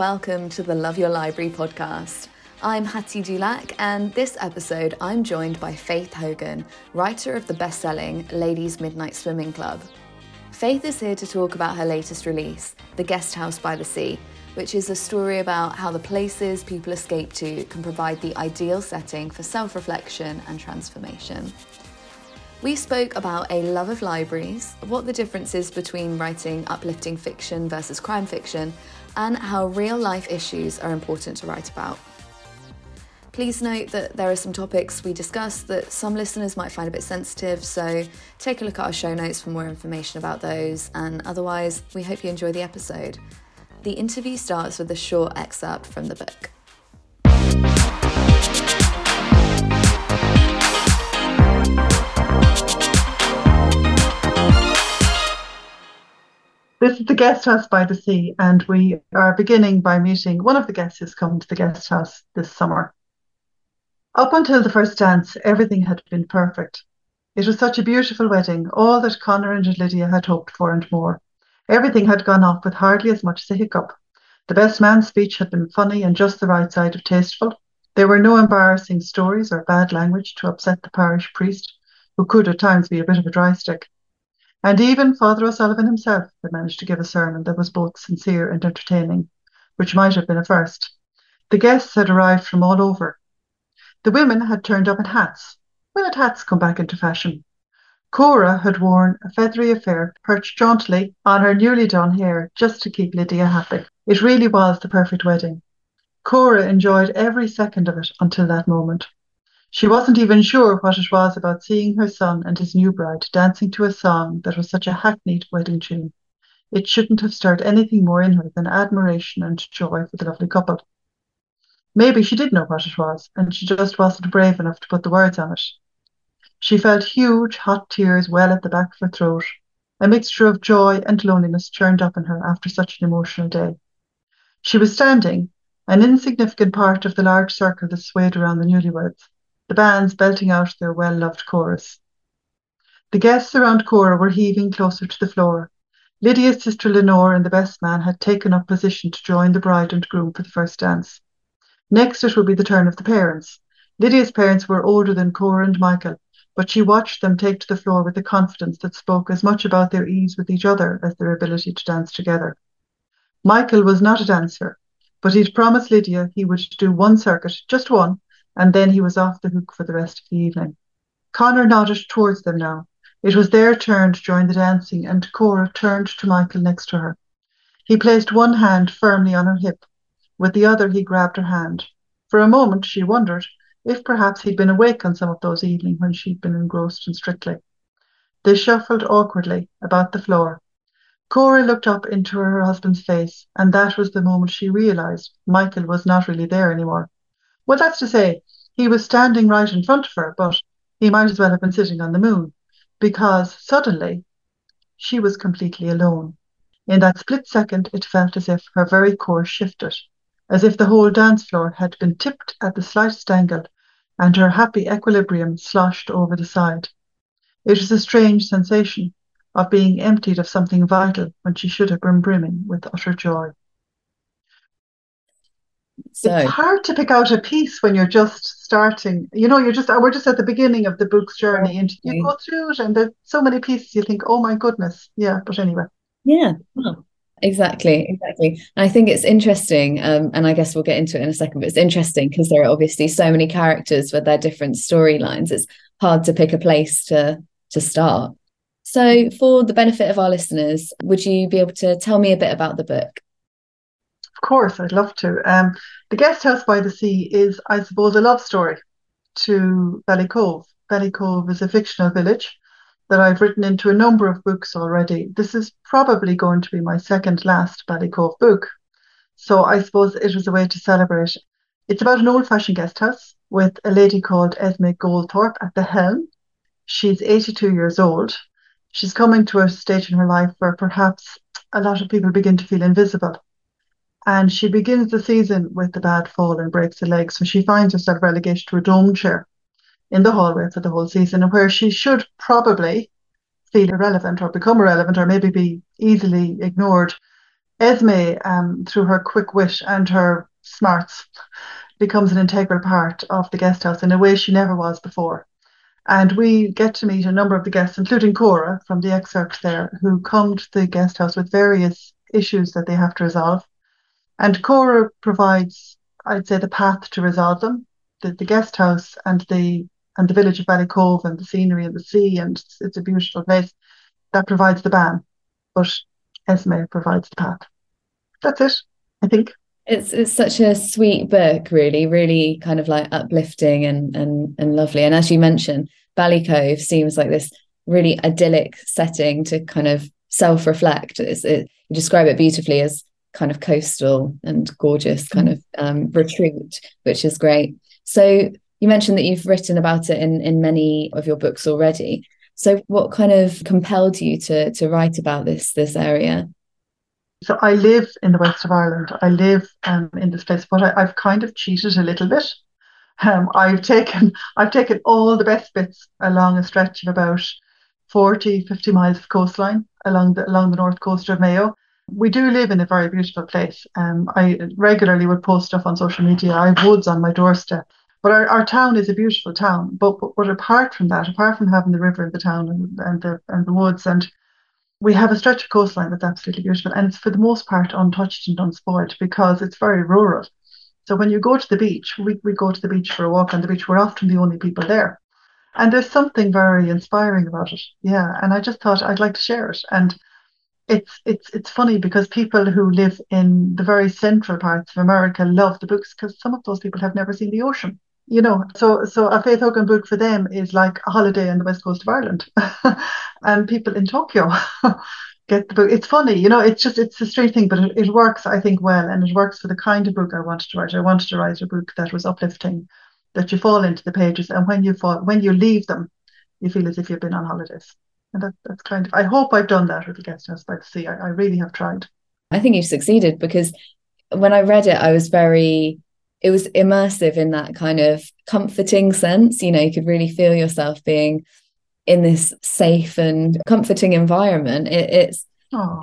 welcome to the Love Your Library podcast. I'm Hattie Dulac, and this episode I'm joined by Faith Hogan, writer of the best selling Ladies Midnight Swimming Club. Faith is here to talk about her latest release, The Guest House by the Sea, which is a story about how the places people escape to can provide the ideal setting for self reflection and transformation. We spoke about a love of libraries, what the difference is between writing uplifting fiction versus crime fiction, and how real life issues are important to write about. Please note that there are some topics we discuss that some listeners might find a bit sensitive, so take a look at our show notes for more information about those, and otherwise, we hope you enjoy the episode. The interview starts with a short excerpt from the book. This is the guest house by the sea, and we are beginning by meeting one of the guests who's come to the guest house this summer. Up until the first dance, everything had been perfect. It was such a beautiful wedding, all that Connor and Lydia had hoped for and more. Everything had gone off with hardly as much as a hiccup. The best man's speech had been funny and just the right side of tasteful. There were no embarrassing stories or bad language to upset the parish priest, who could at times be a bit of a dry stick. And even Father O'Sullivan himself had managed to give a sermon that was both sincere and entertaining, which might have been a first. The guests had arrived from all over. The women had turned up in hats. When had hats come back into fashion? Cora had worn a feathery affair perched jauntily on her newly done hair just to keep Lydia happy. It really was the perfect wedding. Cora enjoyed every second of it until that moment. She wasn't even sure what it was about seeing her son and his new bride dancing to a song that was such a hackneyed wedding tune. It shouldn't have stirred anything more in her than admiration and joy for the lovely couple. Maybe she did know what it was, and she just wasn't brave enough to put the words on it. She felt huge, hot tears well at the back of her throat. A mixture of joy and loneliness churned up in her after such an emotional day. She was standing, an insignificant part of the large circle that swayed around the newlyweds the bands belting out their well loved chorus. The guests around Cora were heaving closer to the floor. Lydia's sister Lenore and the best man had taken up position to join the bride and groom for the first dance. Next, it would be the turn of the parents. Lydia's parents were older than Cora and Michael, but she watched them take to the floor with a confidence that spoke as much about their ease with each other as their ability to dance together. Michael was not a dancer, but he'd promised Lydia he would do one circuit, just one, and then he was off the hook for the rest of the evening. Connor nodded towards them now. It was their turn to join the dancing, and Cora turned to Michael next to her. He placed one hand firmly on her hip. With the other, he grabbed her hand. For a moment, she wondered if perhaps he'd been awake on some of those evenings when she'd been engrossed in Strictly. They shuffled awkwardly about the floor. Cora looked up into her husband's face, and that was the moment she realized Michael was not really there anymore. Well, that's to say, he was standing right in front of her, but he might as well have been sitting on the moon, because suddenly she was completely alone. In that split second, it felt as if her very core shifted, as if the whole dance floor had been tipped at the slightest angle and her happy equilibrium sloshed over the side. It was a strange sensation of being emptied of something vital when she should have been brimming with utter joy. So it's hard to pick out a piece when you're just starting. You know, you're just we're just at the beginning of the book's journey, and you go through it, and there's so many pieces. You think, oh my goodness, yeah. But anyway, yeah. Well, exactly exactly and i think it's interesting um, and i guess we'll get into it in a second but it's interesting because there are obviously so many characters with their different storylines it's hard to pick a place to to start so for the benefit of our listeners would you be able to tell me a bit about the book of course, I'd love to. Um, the Guest House by the Sea is, I suppose, a love story to Ballycove. Ballycove is a fictional village that I've written into a number of books already. This is probably going to be my second last Ballycove book. So I suppose it was a way to celebrate. It's about an old fashioned guest house with a lady called Esme Goldthorpe at the helm. She's 82 years old. She's coming to a stage in her life where perhaps a lot of people begin to feel invisible and she begins the season with a bad fall and breaks a leg. So she finds herself relegated to a dome chair in the hallway for the whole season, And where she should probably feel irrelevant or become irrelevant or maybe be easily ignored. Esme, um, through her quick wit and her smarts, becomes an integral part of the guest house in a way she never was before. And we get to meet a number of the guests, including Cora from the excerpt there, who come to the guest house with various issues that they have to resolve. And Cora provides, I'd say, the path to resolve them. The, the guest house and the and the village of Ballycove and the scenery and the sea and it's, it's a beautiful place that provides the ban, but Esme provides the path. That's it, I think. It's it's such a sweet book, really, really kind of like uplifting and and and lovely. And as you mentioned, Ballycove seems like this really idyllic setting to kind of self-reflect. It, you describe it beautifully as kind of coastal and gorgeous kind mm. of um, retreat, which is great. So you mentioned that you've written about it in in many of your books already. So what kind of compelled you to to write about this this area? So I live in the west of Ireland. I live um, in this place, but I, have kind of cheated a little bit. Um, I've taken I've taken all the best bits along a stretch of about 40, 50 miles of coastline along the along the north coast of Mayo. We do live in a very beautiful place. Um, I regularly would post stuff on social media. I have woods on my doorstep. But our, our town is a beautiful town. But, but, but apart from that, apart from having the river in the town and, and the and the woods and we have a stretch of coastline that's absolutely beautiful and it's for the most part untouched and unspoiled because it's very rural. So when you go to the beach, we, we go to the beach for a walk on the beach, we're often the only people there. And there's something very inspiring about it. Yeah. And I just thought I'd like to share it. And it's it's it's funny because people who live in the very central parts of America love the books because some of those people have never seen the ocean you know, so so a Faith Hogan book for them is like a holiday on the west coast of Ireland, and people in Tokyo get the book. It's funny, you know, it's just it's a strange thing, but it, it works, I think, well, and it works for the kind of book I wanted to write. I wanted to write a book that was uplifting, that you fall into the pages, and when you fall, when you leave them, you feel as if you've been on holidays, and that, that's kind of. I hope I've done that with the guest house by the sea. I, I really have tried. I think you've succeeded because when I read it, I was very it was immersive in that kind of comforting sense. You know, you could really feel yourself being in this safe and comforting environment. It, it's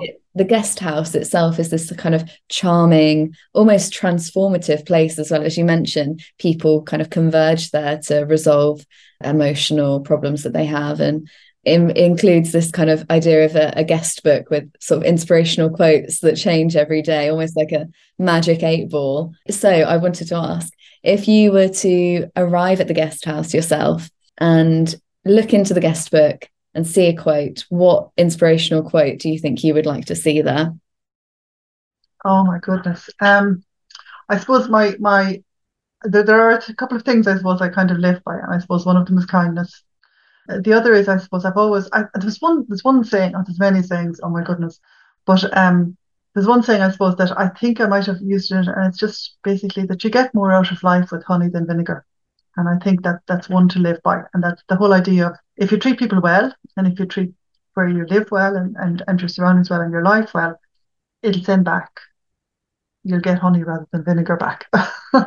it, the guest house itself is this kind of charming, almost transformative place as well. As you mentioned, people kind of converge there to resolve emotional problems that they have. And it includes this kind of idea of a, a, guest book with sort of inspirational quotes that change every day, almost like a magic eight ball. So I wanted to ask if you were to arrive at the guest house yourself and look into the guest book and see a quote, what inspirational quote do you think you would like to see there? Oh my goodness. Um, I suppose my my there, there are a couple of things I suppose I kind of live by, and I suppose one of them is kindness the other is, I suppose, I've always I, there's one there's one saying, oh, there's many sayings. Oh my goodness, but um, there's one saying I suppose that I think I might have used it, and it's just basically that you get more out of life with honey than vinegar, and I think that that's one to live by, and that's the whole idea of if you treat people well, and if you treat where you live well, and and, and your surroundings well, and your life well, it'll send back. You'll get honey rather than vinegar back, and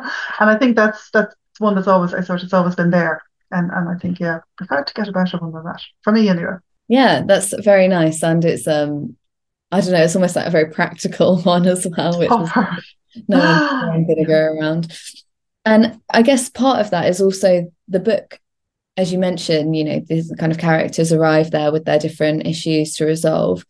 I think that's that's one that's always I sort of it's always been there and and I think yeah, prefer to get a better one than that for me anyway. Yeah, that's very nice, and it's um, I don't know, it's almost like a very practical one as well, which oh, is no one's going to go around. And I guess part of that is also the book, as you mentioned, you know, these kind of characters arrive there with their different issues to resolve,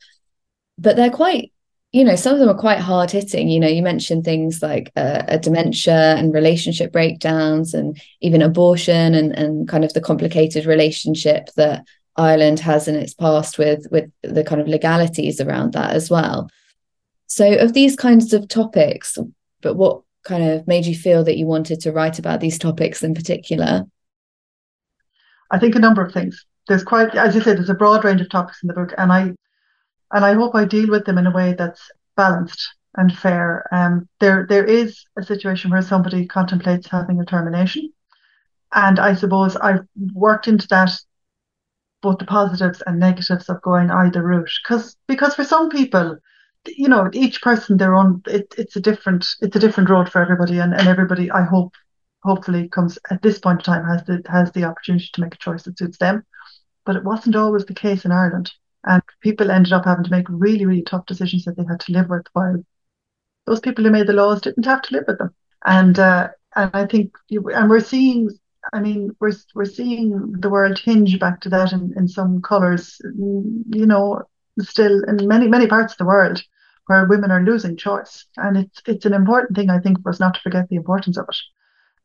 but they're quite you know, some of them are quite hard hitting. You know, you mentioned things like uh, a dementia and relationship breakdowns, and even abortion, and and kind of the complicated relationship that Ireland has in its past with with the kind of legalities around that as well. So, of these kinds of topics, but what kind of made you feel that you wanted to write about these topics in particular? I think a number of things. There's quite, as you said, there's a broad range of topics in the book, and I and I hope I deal with them in a way that's balanced and fair. Um, there there is a situation where somebody contemplates having a termination, and I suppose I've worked into that both the positives and negatives of going either route. Because because for some people you know each person their own it, it's a different it's a different road for everybody. And, and everybody i hope hopefully comes at this point in time has the has the opportunity to make a choice that suits them. But it wasn't always the case in ireland and people ended up having to make really, really tough decisions that they had to live with while those people who made the laws didn't have to live with them. And uh, and I think and we're seeing I mean, we're we're seeing the world hinge back to that in, in some colours, you know, still in many many parts of the world where women are losing choice, and it's it's an important thing I think for us not to forget the importance of it.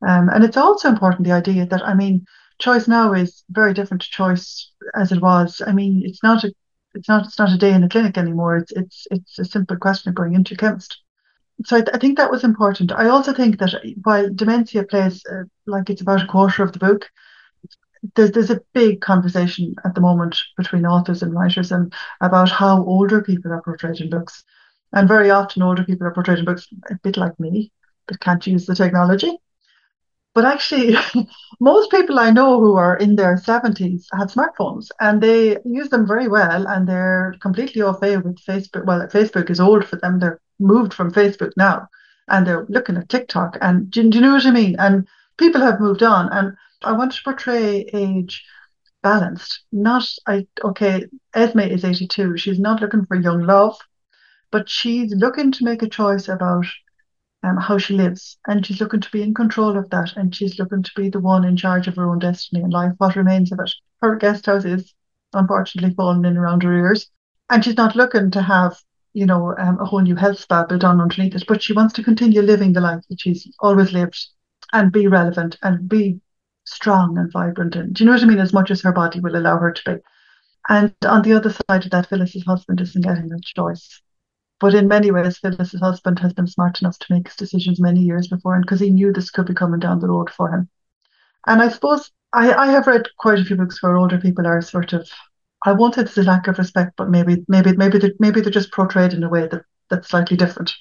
Um, and it's also important the idea that I mean, choice now is very different to choice as it was. I mean, it's not a it's not it's not a day in the clinic anymore. It's it's it's a simple question of going into a chemist so I, th- I, think that was important. I also think that while dementia plays uh, like it's about a quarter of the book, there's there's a big conversation at the moment between authors and writers and about how older people are portrayed in books, and very often older people are portrayed in books a bit like me that can't use the technology. But actually, most people I know who are in their 70s have smartphones and they use them very well and they're completely au fait with Facebook. Well, Facebook is old for them. They're moved from Facebook now and they're looking at TikTok. And do, do you know what I mean? And people have moved on. And I want to portray age balanced. Not, I okay, Esme is 82. She's not looking for young love, but she's looking to make a choice about um, how she lives. And she's looking to be in control of that. And she's looking to be the one in charge of her own destiny and life, what remains of it. Her guest house is unfortunately falling in around her ears. And she's not looking to have, you know, um, a whole new health spa built on underneath it, but she wants to continue living the life that she's always lived and be relevant and be strong and vibrant. And do you know what I mean? As much as her body will allow her to be. And on the other side of that, Phyllis's husband isn't getting that choice. But in many ways, Phyllis's husband has been smart enough to make his decisions many years before, and because he knew this could be coming down the road for him. And I suppose I, I have read quite a few books where older people are sort of, I won't say it's a lack of respect, but maybe maybe maybe they, maybe they're just portrayed in a way that that's slightly different.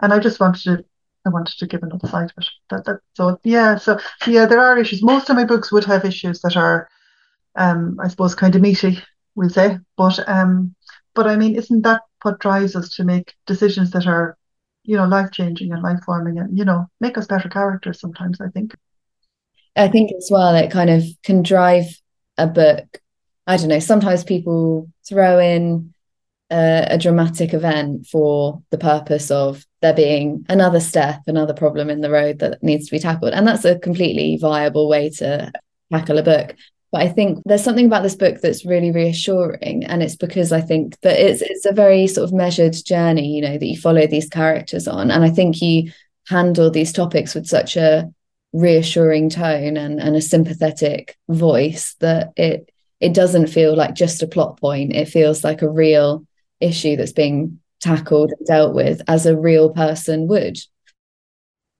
And I just wanted to I wanted to give another side of it. That, that so yeah, so yeah, there are issues. Most of my books would have issues that are, um, I suppose, kind of meaty, we'll say. But um, but I mean, isn't that what drives us to make decisions that are, you know, life changing and life forming and, you know, make us better characters sometimes, I think. I think as well, it kind of can drive a book. I don't know, sometimes people throw in a, a dramatic event for the purpose of there being another step, another problem in the road that needs to be tackled. And that's a completely viable way to tackle a book. But I think there's something about this book that's really reassuring. And it's because I think that it's it's a very sort of measured journey, you know, that you follow these characters on. And I think you handle these topics with such a reassuring tone and, and a sympathetic voice that it it doesn't feel like just a plot point. It feels like a real issue that's being tackled and dealt with as a real person would.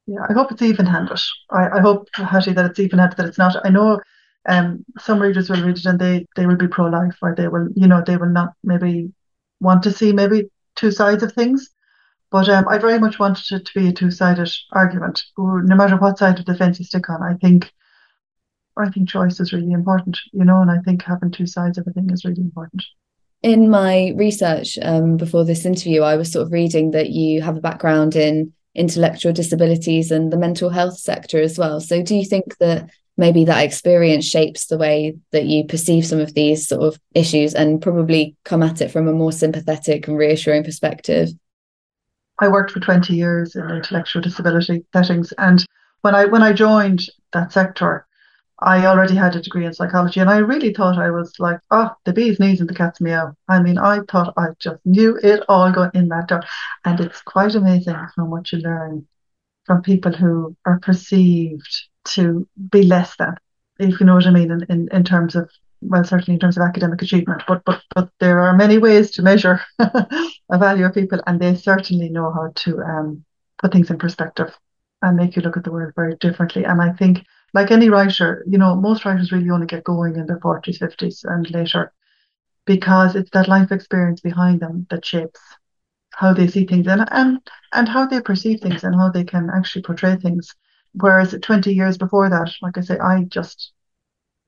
Yeah, I hope it's even handed. I, I hope, Hattie, that it's even handed, that it's not. I know um, some readers will read it and they they will be pro life or they will you know they will not maybe want to see maybe two sides of things. But um, I very much wanted it to be a two sided argument. No matter what side of the fence you stick on, I think I think choice is really important, you know, and I think having two sides of a thing is really important. In my research um, before this interview, I was sort of reading that you have a background in intellectual disabilities and the mental health sector as well. So, do you think that maybe that experience shapes the way that you perceive some of these sort of issues and probably come at it from a more sympathetic and reassuring perspective. I worked for 20 years in intellectual disability settings and when I when I joined that sector I already had a degree in psychology and I really thought I was like, oh, the bee's knees and the cat's meow. I mean, I thought I just knew it all going in that door. And it's quite amazing how much you learn from people who are perceived to be less than, if you know what I mean, in, in, in terms of well, certainly in terms of academic achievement, but but but there are many ways to measure a value of people, and they certainly know how to um, put things in perspective and make you look at the world very differently. And I think, like any writer, you know, most writers really only get going in their forties, fifties, and later, because it's that life experience behind them that shapes how they see things and and and how they perceive things and how they can actually portray things Whereas 20 years before that, like I say, I just,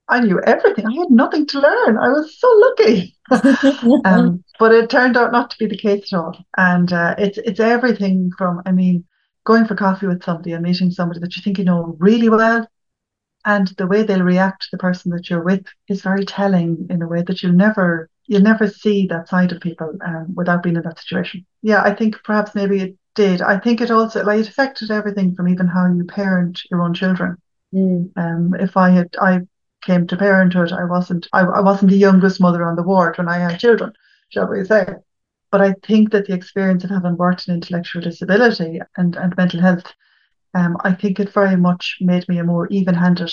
I knew everything. I had nothing to learn. I was so lucky. um, but it turned out not to be the case at all. And uh, it's it's everything from, I mean, going for coffee with somebody and meeting somebody that you think you know really well, and the way they'll react to the person that you're with is very telling in a way that you'll never you'll never see that side of people um, without being in that situation. Yeah, I think perhaps maybe it did. I think it also like it affected everything from even how you parent your own children. Mm. Um, if I had I came to parenthood, I wasn't I, I wasn't the youngest mother on the ward when I had children, shall we say. But I think that the experience of having worked in intellectual disability and, and mental health, um, I think it very much made me a more even-handed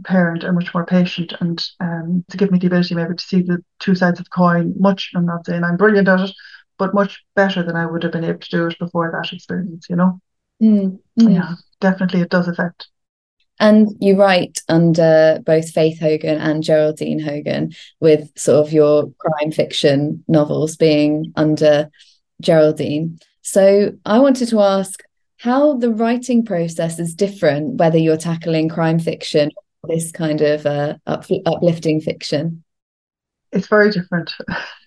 parent and much more patient and um, to give me the ability maybe to see the two sides of the coin much I'm not saying I'm brilliant at it but much better than I would have been able to do it before that experience you know? Mm, mm. yeah definitely it does affect. And you write under both Faith Hogan and Geraldine Hogan with sort of your crime fiction novels being under Geraldine. So I wanted to ask how the writing process is different whether you're tackling crime fiction this kind of uh, up, uplifting fiction? It's very different.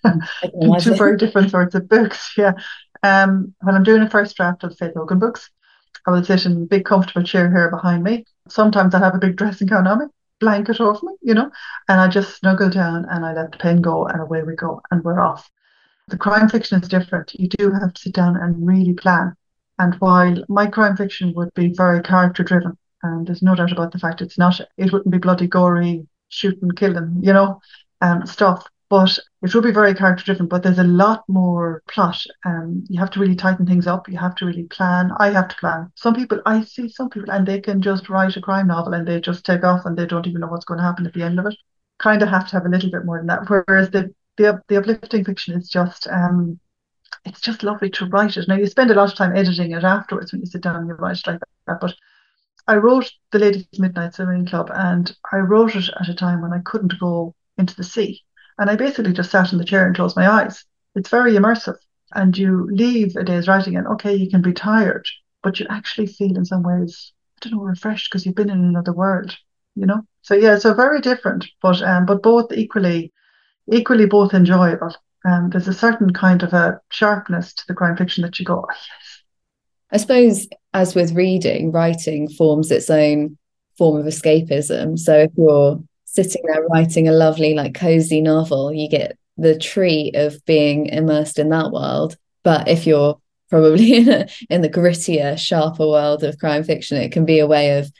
Two very different sorts of books. Yeah. Um, when I'm doing a first draft of Faith Hogan books, I will sit in a big comfortable chair here behind me. Sometimes I have a big dressing gown on me, blanket over me, you know, and I just snuggle down and I let the pen go and away we go and we're off. The crime fiction is different. You do have to sit down and really plan. And while my crime fiction would be very character driven, and there's no doubt about the fact it's not, it wouldn't be bloody, gory, shooting, killing, you know, um, stuff. But it will be very character driven, but there's a lot more plot. Um, you have to really tighten things up. You have to really plan. I have to plan. Some people, I see some people, and they can just write a crime novel and they just take off and they don't even know what's going to happen at the end of it. Kind of have to have a little bit more than that. Whereas the the, the uplifting fiction is just um, it's just lovely to write it. Now you spend a lot of time editing it afterwards when you sit down and you write it like that, but I wrote the Ladies Midnight Swimming Club and I wrote it at a time when I couldn't go into the sea. And I basically just sat in the chair and closed my eyes. It's very immersive. And you leave a day's writing and okay, you can be tired, but you actually feel in some ways, I don't know, refreshed because you've been in another world, you know? So yeah, so very different, but um, but both equally equally both enjoyable. Um, there's a certain kind of a sharpness to the crime fiction that you go, oh, yes, I suppose, as with reading, writing forms its own form of escapism. So if you're sitting there writing a lovely, like cozy novel, you get the treat of being immersed in that world. But if you're probably in, a, in the grittier, sharper world of crime fiction, it can be a way of,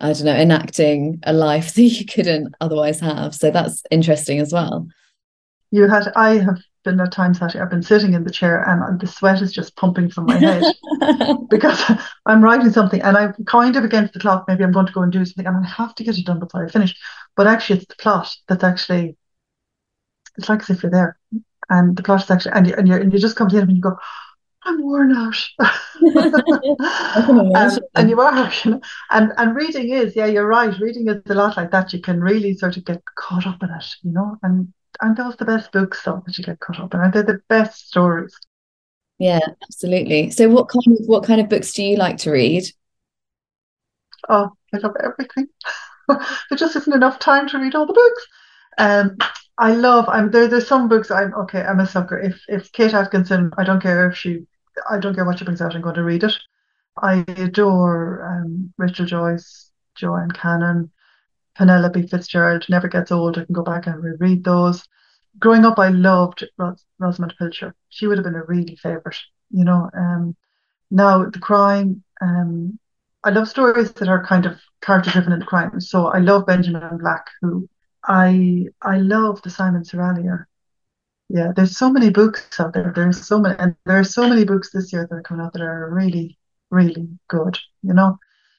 I don't know, enacting a life that you couldn't otherwise have. So that's interesting as well. You had, I have been at times that I've been sitting in the chair and the sweat is just pumping from my head because I'm writing something and I'm kind of against the clock. Maybe I'm going to go and do something and I have to get it done before I finish. But actually, it's the plot that's actually, it's like as if you're there. And the plot is actually, and you, and, you and you just come to in and you go, I'm worn out. um, and you are, you know, and and reading is, yeah, you're right. Reading is a lot like that. You can really sort of get caught up in it, you know, and aren't those the best books though that you get caught up in? Aren't they the best stories? Yeah, absolutely. So what kind of what kind of books do you like to read? Oh, I love everything. there just isn't enough time to read all the books. Um, I love. I'm there. There's some books. I'm okay. I'm a sucker. If if Kate Atkinson, I don't care if she, I don't care what she brings out. I'm going to read it. I adore um, Rachel Joyce, Joanna Cannon, Penelope Fitzgerald never gets old. I can go back and reread those. Growing up, I loved Ros- Rosamunde Pilcher. She would have been a really favourite, you know. Um, now the crime, um, I love stories that are kind of character driven in crime. So I love Benjamin Black, who I I love the Simon Serrailler. Yeah, there's so many books out there. There's so many, and there are so many books this year that are coming out that are really, really good. You know,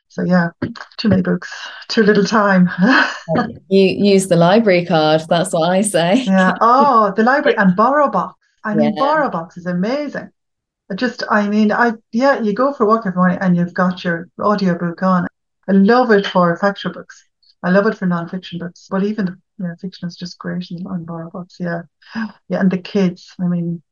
so yeah, too many books, too little time. Oh, you use the library card. That's what I say. Yeah. Oh, the library and BorrowBox. I mean, yeah. BorrowBox is amazing. Just, I mean, I yeah, you go for a walk every morning and you've got your audiobook on. I love it for factual books. I love it for non-fiction books, but even the yeah, fiction is just great on BorrowBox. Yeah, yeah, and the kids. I mean,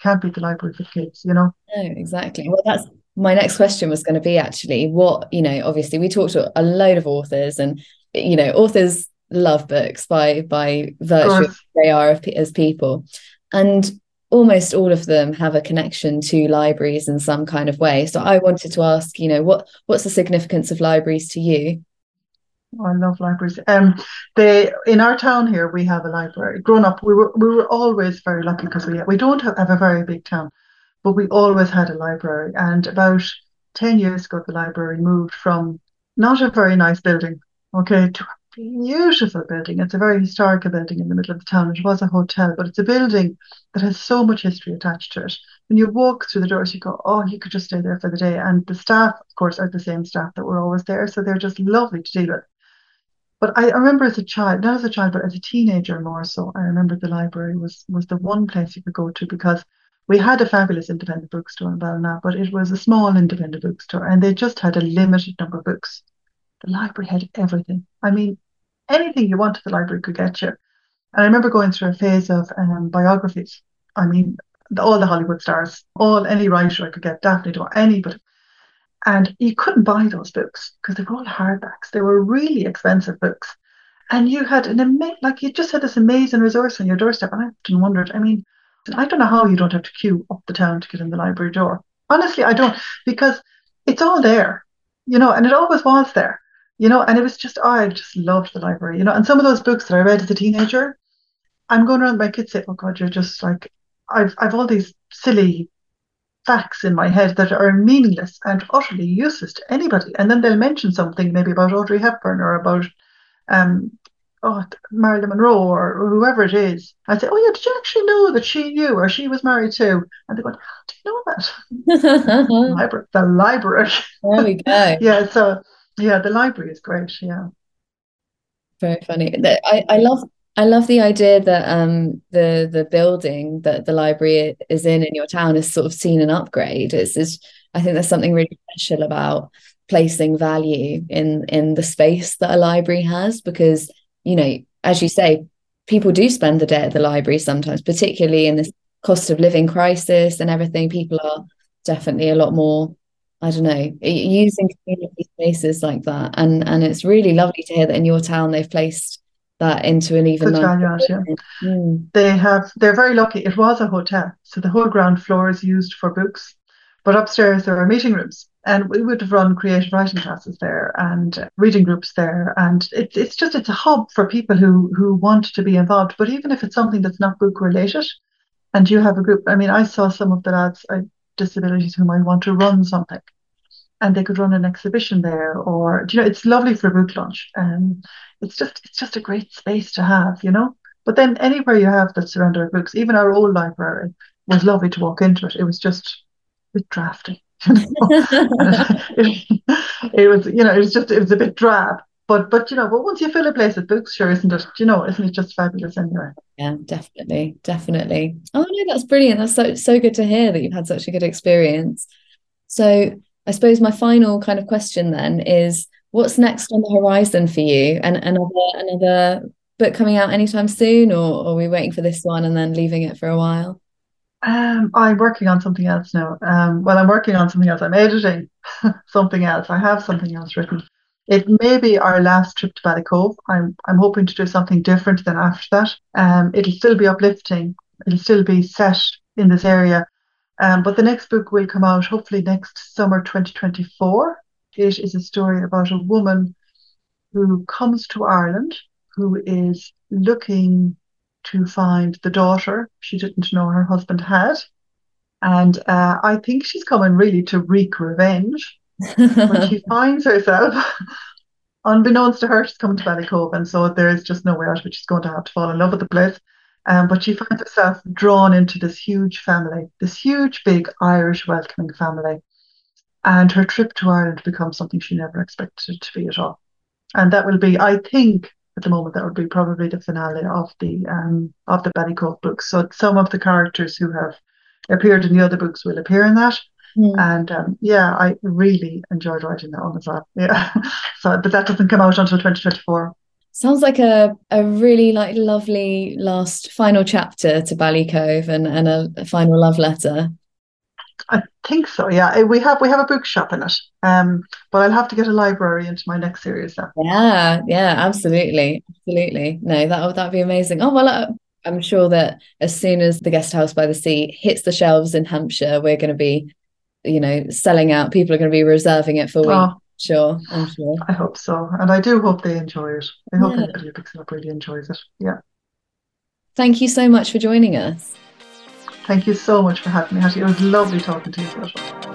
can't beat the library for kids, you know. No, exactly. Well, that's my next question was going to be actually what you know obviously we talked to a load of authors and you know authors love books by by virtue of they are as people and almost all of them have a connection to libraries in some kind of way so i wanted to ask you know what what's the significance of libraries to you Oh, I love libraries. Um, they in our town here we have a library. Grown up, we were we were always very lucky because we we don't have, have a very big town, but we always had a library. And about 10 years ago, the library moved from not a very nice building, okay, to a beautiful building. It's a very historical building in the middle of the town. It was a hotel, but it's a building that has so much history attached to it. When you walk through the doors, you go, oh, you could just stay there for the day. And the staff, of course, are the same staff that were always there. So they're just lovely to deal with. But I, I remember as a child, not as a child, but as a teenager more so, I remember the library was was the one place you could go to because we had a fabulous independent bookstore in Ballina, but it was a small independent bookstore and they just had a limited number of books. The library had everything. I mean, anything you wanted, the library could get you. And I remember going through a phase of um, biographies. I mean, all the Hollywood stars, all any writer I could get, Daphne Du anybody. And you couldn't buy those books because they were all hardbacks. They were really expensive books. And you had an amazing, like you just had this amazing resource on your doorstep. And I often wondered, I mean, I don't know how you don't have to queue up the town to get in the library door. Honestly, I don't, because it's all there, you know, and it always was there, you know, and it was just, I just loved the library, you know, and some of those books that I read as a teenager, I'm going around my kids say, oh God, you're just like, I've, I've all these silly facts in my head that are meaningless and utterly useless to anybody. And then they'll mention something maybe about Audrey Hepburn or about um, oh, Marilyn Monroe or, whoever it is. I say, oh yeah, did you actually know that she knew or she was married too? And they go, how do you know that? the, library, the library. There we go. yeah, so yeah, the library is great. Yeah. Very funny. I, I love I love the idea that um, the the building that the library is in in your town is sort of seen an upgrade. It's, it's I think there's something really special about placing value in in the space that a library has because you know as you say people do spend the day at the library sometimes particularly in this cost of living crisis and everything people are definitely a lot more I don't know using community spaces like that and and it's really lovely to hear that in your town they've placed that into an even yeah. Mm. They have they're very lucky. It was a hotel, so the whole ground floor is used for books, but upstairs there are meeting rooms, and we would have run creative writing classes there and reading groups there, and it's it's just it's a hub for people who who want to be involved. But even if it's something that's not book related, and you have a group, I mean, I saw some of the lads with disabilities who might want to run something and they could run an exhibition there or you know it's lovely for a book launch and it's just it's just a great space to have you know but then anywhere you have that's surrounded by books even our old library was lovely to walk into it it was just bit drafty? it, was you know it was just it was a bit drab. But but you know but once you fill a place with books sure isn't it you know isn't it just fabulous anyway? Yeah definitely definitely. Oh no that's brilliant. That's so so good to hear that you've had such a good experience. So I suppose my final kind of question then is what's next on the horizon for you? And another another book coming out anytime soon, or, or are we waiting for this one and then leaving it for a while? Um, I'm working on something else now. Um, well, I'm working on something else. I'm editing something else. I have something else written. It may be our last trip to Ballycove. I'm I'm hoping to do something different than after that. Um, it'll still be uplifting. It'll still be set in this area, um, but the next book will come out hopefully next summer 2024. It is a story about a woman who comes to Ireland who is looking to find the daughter she didn't know her husband had. And uh, I think she's coming really to wreak revenge. when she finds herself, unbeknownst to her, she's coming to Ballycove, and so there is just no way out, but she's going to have to fall in love with the place. Um, but she finds herself drawn into this huge family, this huge, big Irish welcoming family. And her trip to Ireland becomes something she never expected it to be at all. And that will be, I think, at the moment, that would be probably the finale of the um, of the Ballycove books. So some of the characters who have appeared in the other books will appear in that. Mm. And um, yeah, I really enjoyed writing that one as well. Yeah. so, but that doesn't come out until 2024. Sounds like a, a really like lovely last final chapter to Ballycove and, and a, a final love letter. I think so. Yeah, eh, we have we have a bookshop in it, um, but I'll have to get a library into my next series now. Yeah, yeah, absolutely, absolutely. No, that that'd be amazing. Oh well, uh, I'm sure that as soon as the Guest House by the Sea hits the shelves in Hampshire, we're going to be, you know, selling out. People are going to be reserving it for weeks. Oh, Sure, I'm sure. I hope so. And I do hope they enjoy it. I hope yeah. anybody who picks it up really enjoys it. Yeah. Thank you so much for joining us. Thank you so much for having me, Hattie. It was lovely talking to you it.